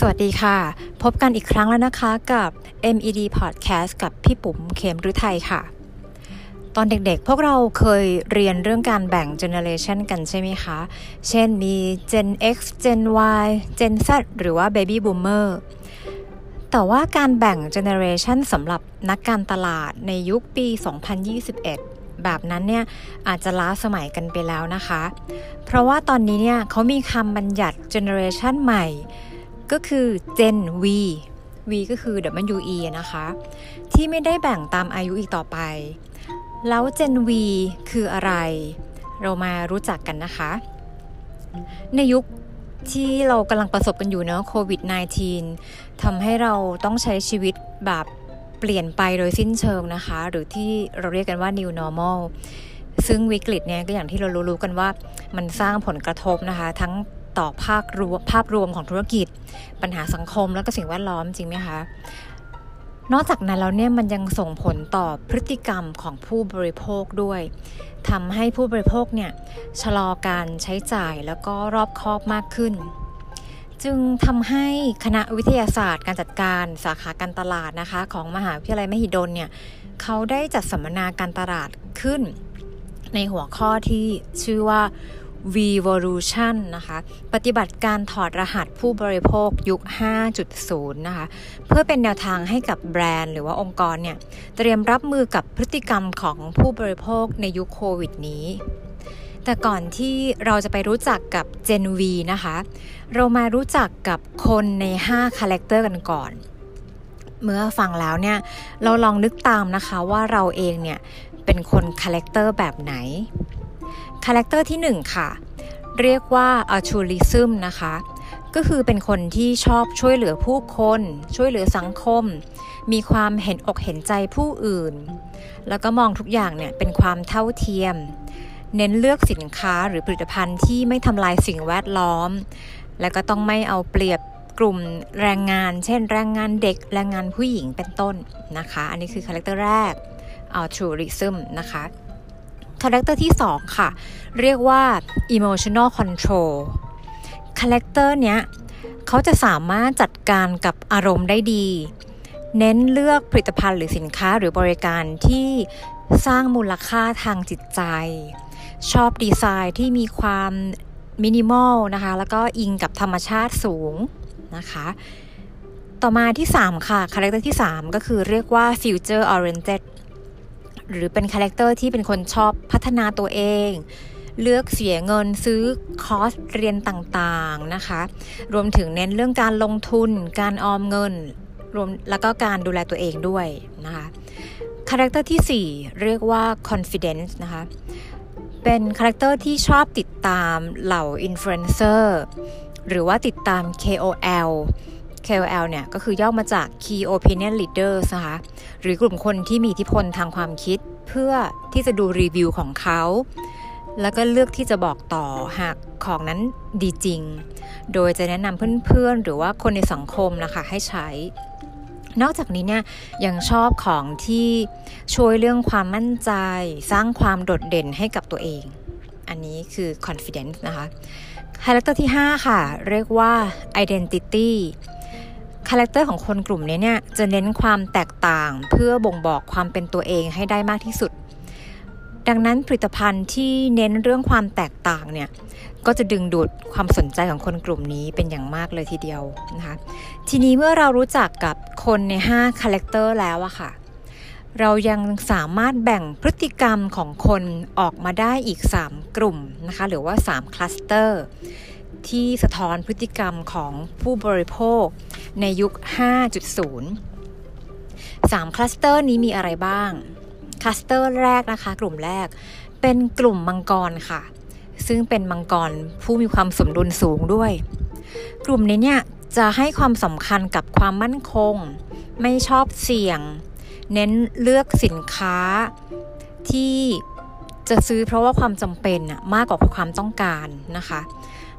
สวัสดีค่ะ พบกันอีกครั้งแล้วนะคะกับ MED Podcast กับพี่ปุ๋มเขมฤทัยค่ะ ตอนเด็กๆ พวกเราเคยเรียนเรื่องการแบ่ง generation กันใช่ไหมคะ เช่นมี Gen X Gen Y Gen Z หรือว่า Baby Boomer แต่ว่าการแบ่ง generation สำหรับนักการตลาดในยุคปี 2021แบบนั้นเนี่ยอาจจะล้าสมัยกันไปแล้วนะคะ เพราะว่าตอนนี้เนี่ยเขามีคำบัญญัติ generation ใหม่ ก็คือ Gen V V ก็คือ WE นะคะ ที่ไม่ได้แบ่งตามอายุอีกต่อไป แล้ว Gen V คืออะไร เรามารู้จักกันนะคะ ในยุคที่เรากำลังประสบกันอยู่เนาะโควิด -19 ทำให้เราต้องใช้ชีวิตแบบเปลี่ยนไปโดยสิ้นเชิงนะคะ หรือที่เราเรียกกันว่า new normal ซึ่งวิกฤตเนี่ยก็อย่างที่เรารู้ๆกันว่ามันสร้างผลกระทบนะคะ ทั้ง ต่อภาครวมภาพรวมของธุรกิจ ปัญหาสังคมแล้วก็สิ่งแวดล้อมจริงไหมคะนอกจากนั้นแล้วเนี่ยมันยังส่งผลต่อพฤติกรรมของผู้บริโภคด้วยทำให้ผู้บริโภคเนี่ยชะลอการใช้จ่ายแล้วก็รอบคอบมากขึ้น จึงทำให้คณะวิทยาศาสตร์ การจัดการสาขาการตลาดนะคะ ของมหาวิทยาลัยมหิดลเนี่ยเขาได้จัดสัมมนาการตลาดขึ้น ในหัวข้อที่ชื่อว่า Vvolution นะคะ ปฏิบัติการถอดรหัสผู้บริโภคยุค 5.0 นะคะ เพื่อเป็นแนวทางให้กับแบรนด์หรือว่าองค์กรเนี่ย เตรียมรับมือกับพฤติกรรมของผู้บริโภคในยุคโควิดนี้ แต่ก่อนที่เราจะไปรู้จักกับ Gen V นะคะ เรามารู้จักกับคนใน 5 character กันก่อนเมื่อฟังแล้วเนี่ยเราลองนึกตามนะคะว่าเราเองเนี่ยเป็นคน character แบบไหน character ที่ 1 ค่ะ เรียกว่า altruism นะคะ ก็คือเป็นคนที่ชอบช่วยเหลือผู้คน ช่วยเหลือสังคม มีความเห็นอกเห็นใจผู้อื่น แล้วก็มองทุกอย่างเนี่ยเป็นความเท่าเทียม เน้นเลือกสินค้าหรือผลิตภัณฑ์ที่ไม่ทำลายสิ่งแวดล้อม และก็ต้องไม่เอาเปรียบกลุ่มแรงงาน เช่น แรงงานเด็ก แรงงานผู้หญิงเป็นต้นนะคะ อันนี้คือคาแรคเตอร์แรก altruism นะคะ คาแรคเตอร์ที่ 2 ค่ะ เรียกว่า emotional control คาแรคเตอร์เนี้ยเขาจะสามารถจัดการกับอารมณ์ได้ดี เน้นเลือกผลิตภัณฑ์หรือสินค้าหรือบริการที่สร้างมูลค่าทางจิตใจ ชอบดีไซน์ที่มีความมินิมอลนะคะ แล้วก็อิงกับธรรมชาติสูงนะคะ ต่อมาที่ 3 ค่ะ คาแรคเตอร์ที่ 3 ก็คือเรียกว่า future oriented หรือเป็นคาแรคเตอร์ที่เป็นคนชอบพัฒนาตัวเอง เลือกเสียเงินซื้อคอร์สเรียนต่างๆนะคะ รวมถึงเน้นเรื่องการลงทุน การออมเงิน รวมแล้วก็การดูแลตัวเองด้วยนะคะคาแรคเตอร์ที่ 4 เรียกว่า confidence นะคะเป็นคาแรคเตอร์ที่ชอบติดตามเหล่าอินฟลูเอนเซอร์หรือว่าติดตาม KOL KOL เนี่ยก็คือย่อมาจาก Key Opinion Leaders นะคะหรือกลุ่มคนที่มีอิทธิพลทางความคิด เพื่อที่จะดูรีวิวของเขา แล้วก็เลือกที่จะบอกต่อหากของนั้นดีจริง โดยจะแนะนำเพื่อนๆ หรือว่าคนในสังคมนะคะให้ใช้ นอกจากนี้เนี่ยยังชอบของที่ช่วยเรื่องความมั่นใจ สร้างความโดดเด่นให้กับตัวเอง อันนี้คือ confidence นะคะคาแรคเตอร์ที่ 5 ค่ะ เรียกว่า identity คาแรคเตอร์ของคนกลุ่มนี้เนี่ยจะเน้นความแตกต่างเพื่อบ่งบอกความเป็นตัวเองให้ได้มากที่สุด ดังนั้นผลิตภัณฑ์ที่เน้นเรื่องความแตกต่างเนี่ยก็จะดึงดูดความสนใจของคนกลุ่มนี้เป็นอย่างมากเลยทีเดียวนะคะทีนี้เมื่อเรารู้จักกับคนใน 5 คาแรคเตอร์แล้วอะค่ะ เรายังสามารถแบ่งพฤติกรรมของคนออกมาได้อีก 3 กลุ่มนะคะหรือว่า 3 คลัสเตอร์ ที่สะท้อนพฤติกรรมของผู้บริโภคในยุค 5.0 3 คลัสเตอร์นี้มีอะไรบ้าง คลัสเตอร์แรกนะคะ กลุ่มแรกเป็นกลุ่มมังกรค่ะ ซึ่งเป็นมังกรผู้มีความสมดุลสูงด้วย กลุ่มนี้เนี่ยจะให้ความสำคัญกับความมั่นคง ไม่ชอบเสี่ยง เน้นเลือกสินค้าที่จะซื้อเพราะว่าความจำเป็นมากกว่าความต้องการนะคะ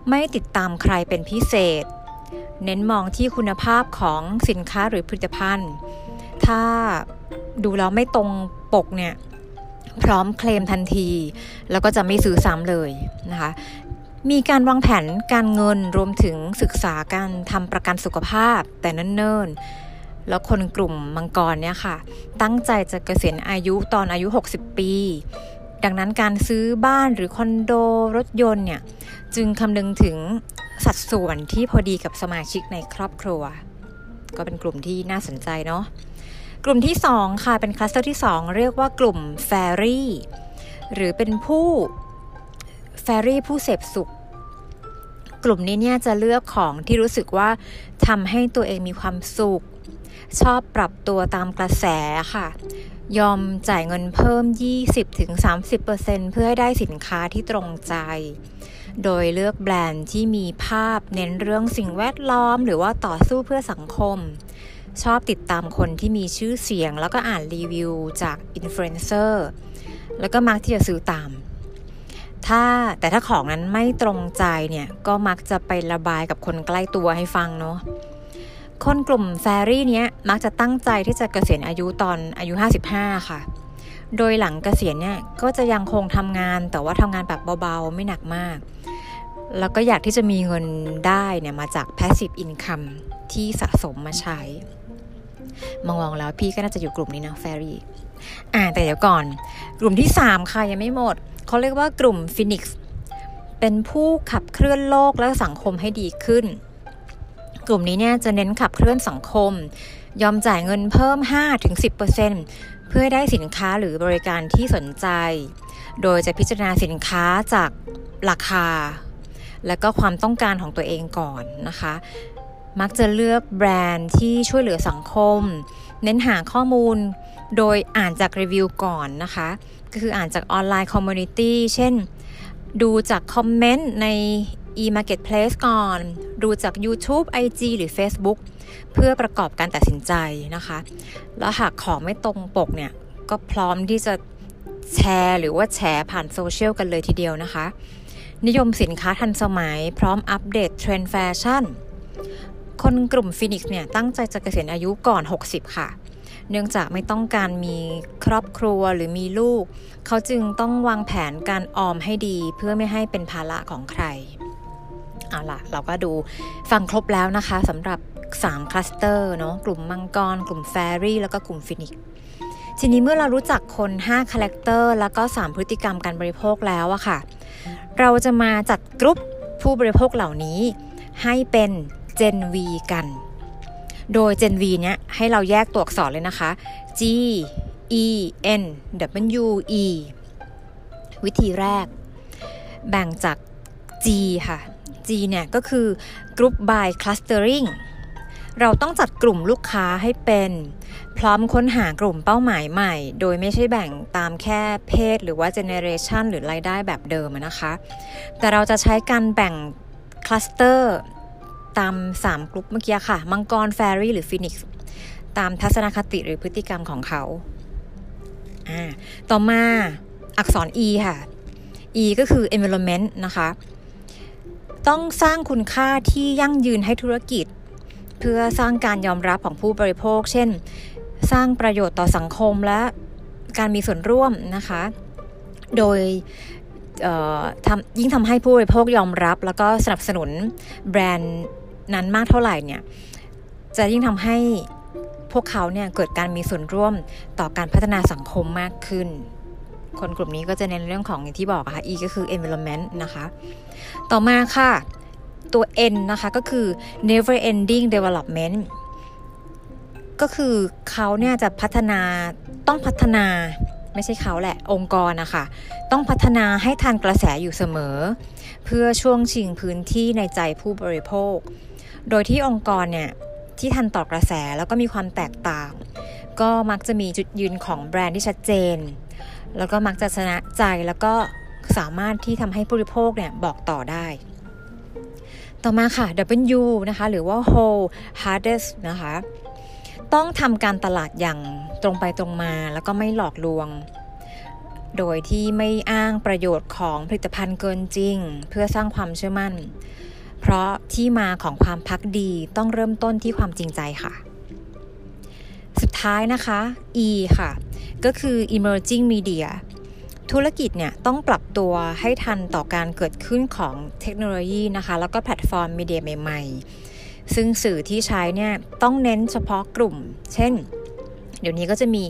ไม่ติดตามใครเป็นพิเศษ เน้นมองที่คุณภาพของสินค้าหรือผลิตภัณฑ์ ถ้าดูแล้วไม่ตรงปกเนี่ยพร้อมเคลมทันที แล้วก็จะไม่ซื้อซ้ำเลยนะคะมีการวางแผนการเงินรวมถึงศึกษาการทำประกันสุขภาพแต่เนิ่นๆ แล้วคนกลุ่มมังกรเนี่ยค่ะ ตั้งใจจะเกษียณอายุตอนอายุ 60 ปี ดังนั้นการซื้อบ้านหรือคอนโดรถยนต์เนี่ยจึงคำนึงถึงสัดส่วนที่พอดีกับสมาชิกในครอบครัว ก็เป็นกลุ่มที่น่าสนใจเนาะกลุ่มที่ 2 ค่ะ เป็นคลัสเตอร์ที่ 2 เรียกว่ากลุ่ม fairy หรือเป็นผู้ fairy ผู้เสพสุข กลุ่มนี้เนี่ยจะเลือกของที่รู้สึกว่าทำให้ตัวเองมีความสุข ชอบปรับตัวตามกระแสค่ะ ยอมจ่ายเงินเพิ่ม 20-30%เพื่อให้ได้สินค้าที่ตรงใจ โดยเลือกแบรนด์ที่มีภาพเน้นเรื่องสิ่งแวดล้อม หรือว่าต่อสู้เพื่อสังคม ชอบติดตามคนที่มีชื่อเสียง แล้วก็อ่านรีวิวจากอินฟลูเอนเซอร์แล้วก็มักที่จะซื้อตามถ้าแต่ถ้าของนั้นไม่ตรงใจเนี่ยก็มักจะไประบายกับคนใกล้ตัวให้ฟังเนาะ คนกลุ่ม fairy เนี้ยมักจะตั้งใจที่จะเกษียณอายุตอนอายุ 55 ค่ะ โดยหลังเกษียณเนี่ยก็จะยังคงทำงานแต่ว่าทำงานแบบเบาๆ ไม่หนักมาก แล้วก็อยากที่จะมีเงินได้เนี่ยมาจาก passive income ที่สะสมมาใช้ มองๆแล้วพี่ก็น่าจะอยู่กลุ่มนี้นะแฟรี่อ่าแต่เดี๋ยวก่อน กลุ่มที่ 3 ค่ะ ยังไม่หมด เขาเรียกว่ากลุ่มฟินิกซ์เป็นผู้ขับเคลื่อนโลกและสังคมให้ดีขึ้น กลุ่มนี้เนี่ยจะเน้นขับเคลื่อนสังคม ยอมจ่ายเงินเพิ่ม 5-10%เพื่อได้สินค้าหรือบริการที่สนใจ โดยจะพิจารณาสินค้าจากราคา และก็ความต้องการของตัวเองก่อนนะคะ มักจะเลือกแบรนด์ที่ช่วยเหลือสังคม เน้นหาข้อมูลโดยอ่านจากรีวิวก่อนนะคะ ก็คืออ่านจาก online community เช่นดูจากคอมเมนต์ใน e-marketplace ก่อน ดูจาก YouTube IG หรือ Facebook เพื่อประกอบการตัดสินใจนะคะ แล้วหากของไม่ตรงปกเนี่ย ก็พร้อมที่จะแชร์หรือว่าแชร์ผ่านโซเชียลกันเลยทีเดียวนะคะ นิยมสินค้าทันสมัย พร้อมอัปเดตเทรนด์แฟชั่น คนกลุ่ม phoenix เนี่ย ตั้งใจจะเกษียณอายุก่อน 60 ค่ะเนื่องจากไม่ต้องการมีครอบครัวหรือมีลูก เขาจึงต้องวางแผนการออมให้ดีเพื่อไม่ให้เป็นภาระของใคร เอาล่ะ เราก็ดูฟังครบแล้วนะคะสำหรับ 3 คลัสเตอร์เนาะกลุ่มมังกร กลุ่ม fairy แล้วก็กลุ่ม phoenix ทีนี้เมื่อเรารู้จักคน 5 คาแรคเตอร์ แล้วก็ 3 พฤติกรรมการบริโภคแล้วอะค่ะ เราจะมาจัดกรุ๊ปผู้บริโภคเหล่านี้ให้เป็น Gen WE กัน โดย Gen V เนี้ยให้เราแยกตัวอักษรเลยนะคะ G E N W E วิธีแรก แบ่งจาก G ค่ะ G เนี่ยก็คือ Group by Clustering เราต้องจัดกลุ่มลูกค้าให้เป็น พร้อมค้นหากลุ่มเป้าหมายใหม่ โดยไม่ใช่แบ่งตามแค่เพศหรือว่าเจเนเรชันหรือรายได้แบบเดิมนะคะ แต่เราจะใช้การแบ่งคลัสเตอร์ตาม 3 กลุ่มเมื่อกี้ค่ะ มังกร fairy หรือ phoenix ตามทัศนคติหรือพฤติกรรมของเขา ต่อมาอักษร E ค่ะ E ก็คือ environment นะคะ ต้องสร้างคุณค่าที่ยั่งยืนให้ธุรกิจ เพื่อสร้างการยอมรับของผู้บริโภค เช่น สร้างประโยชน์ต่อสังคมและการมีส่วนร่วมนะคะ โดยยิ่งทำให้ผู้บริโภคยอมรับ แล้วก็สนับสนุนแบรนด์นั้นมากเท่าไหร่เนี่ยจะยิ่งทำให้พวกเขาเนี่ยเกิดการมีส่วนร่วมต่อการพัฒนาสังคมมากขึ้น คนกลุ่มนี้ก็จะเน้นเรื่องของอย่างที่บอกค่ะ E ก็คือ environment นะคะ ต่อมาค่ะ ตัว N นะคะก็คือ never ending development ก็คือเขาเนี่ยจะพัฒนาต้องพัฒนาไม่ใช่เขาแหละองค์กรนะคะต้องพัฒนาให้ทันกระแสอยู่เสมอ เพื่อช่วงชิงพื้นที่ในใจผู้บริโภค โดยที่องค์กรเนี่ยที่ทันต่อกระแสแล้วก็มีความแตกต่าง ก็มักจะมีจุดยืนของแบรนด์ที่ชัดเจน แล้วก็มักจะชนะใจแล้วก็สามารถที่ทำให้ผู้บริโภคเนี่ยบอกต่อได้ ต่อมาค่ะ W นะคะ หรือว่า whole hardest นะคะ ต้องทำการตลาดอย่างตรงไปตรงมาแล้วก็ไม่หลอกลวง โดยที่ไม่อ้างประโยชน์ของผลิตภัณฑ์เกินจริง เพื่อสร้างความเชื่อมั่น เพราะที่มาของความพักดีต้องเริ่มต้นที่ความจริงใจค่ะ สุดท้ายนะคะ E ค่ะ ก็คือ emerging media ธุรกิจเนี่ยต้องปรับตัวให้ทันต่อการเกิดขึ้นของเทคโนโลยีนะคะ แล้วก็แพลตฟอร์มมีเดียใหม่ๆ ซึ่งสื่อที่ใช้เนี่ยต้องเน้นเฉพาะกลุ่ม เช่น เดี๋ยวนี้ก็จะมี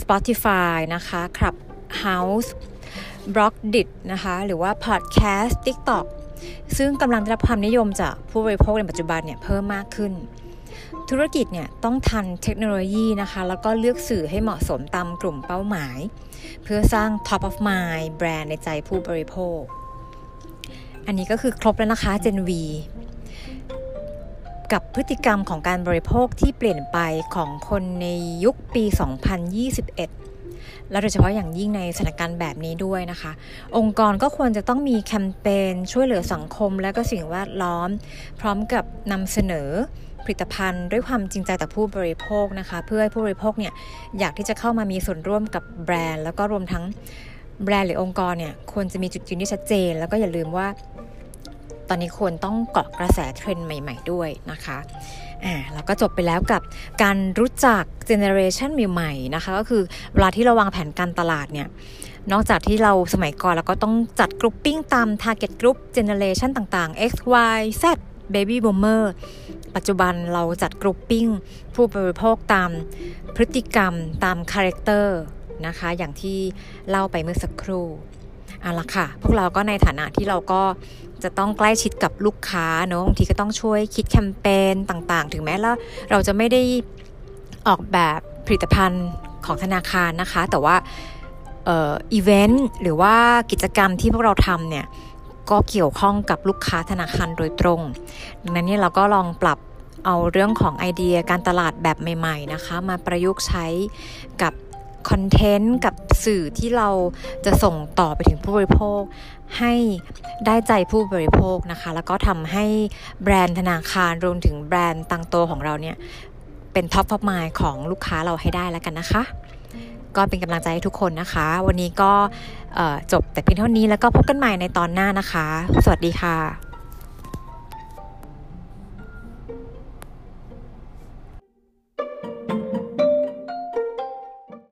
Spotify นะคะ Clubhouse b l o g d i t นะคะ หรือว่า Podcast TikTok ซึ่งกำลังได้รับความนิยมจากผู้บริโภคในปัจจุบันเนี่ยเพิ่มมากขึ้น ธุรกิจเนี่ยต้องทันเทคโนโลยีนะคะ แล้วก็เลือกสื่อให้เหมาะสมตามกลุ่มเป้าหมาย เพื่อสร้าง top of mind แบรนด์ในใจผู้บริโภค อันนี้ก็คือครบแล้วนะคะ Gen V กับพฤติกรรมของการบริโภคที่เปลี่ยนไปของคนในยุคปี 2021 และโดยเฉพาะอย่างยิ่งในสถานการณ์แบบนี้ด้วยนะคะ องค์กรก็ควรจะต้องมีแคมเปญช่วยเหลือสังคมและก็สิ่งแวดล้อม พร้อมกับนำเสนอ ผลิตภัณฑ์ด้วยความจริงใจต่อผู้บริโภคนะคะ เพื่อให้ผู้บริโภคเนี่ยอยากที่จะเข้ามามีส่วนร่วมกับแบรนด์ แล้วก็รวมทั้งแบรนด์หรือองค์กรเนี่ยควรจะมีจุดยืนที่ชัดเจน แล้วก็อย่าลืมว่า ตอนนี้ควรต้องเกาะกระแสเทรนด์ใหม่ๆด้วยนะคะอ่าแล้วก็จบไปแล้วกับการรู้จักเจเนอเรชันใหม่ๆนะคะก็คือเวลาที่เราวางแผนการตลาดเนี่ยนอกจากที่เราสมัยก่อนเราก็ต้องจัด grouping ตาม Target Group Generation ต่างๆ X Y Z Baby Boomer ปัจจุบันเราจัด grouping ผู้บริโภคตามพฤติกรรมตามคาแรคเตอร์นะคะอย่างที่เล่าไปเมื่อสักครู่เอาละค่ะ พวกเราก็ในฐานะที่เราก็จะต้องใกล้ชิดกับลูกค้าเนอะบางทีก็ต้องช่วยคิดแคมเปญต่างๆ ถึงแม้แล้วเราจะไม่ได้ออกแบบผลิตภัณฑ์ของธนาคารนะคะ แต่ว่าอีเวนต์หรือว่ากิจกรรมที่พวกเราทำเนี่ย ก็เกี่ยวข้องกับลูกค้าธนาคารโดยตรง ดังนั้นเนี่ยเราก็ลองปรับเอาเรื่องของไอเดียการตลาดแบบใหม่ๆนะคะ มาประยุกต์ใช้กับคอนเทนต์กับสื่อที่เราจะส่งต่อไปถึงผู้บริโภค ให้ได้ใจผู้บริโภคนะคะ แล้วก็ทำให้แบรนด์ธนาคารรวมถึงแบรนด์ตังโตของเราเนี่ย เป็น top of mind ของลูกค้าเราให้ได้แล้วกันนะคะ ก็เป็นกำลังใจให้ทุกคนนะคะ วันนี้ก็จบแต่เพียงเท่านี้แล้วก็พบกันใหม่ในตอนหน้านะคะ สวัสดีค่ะ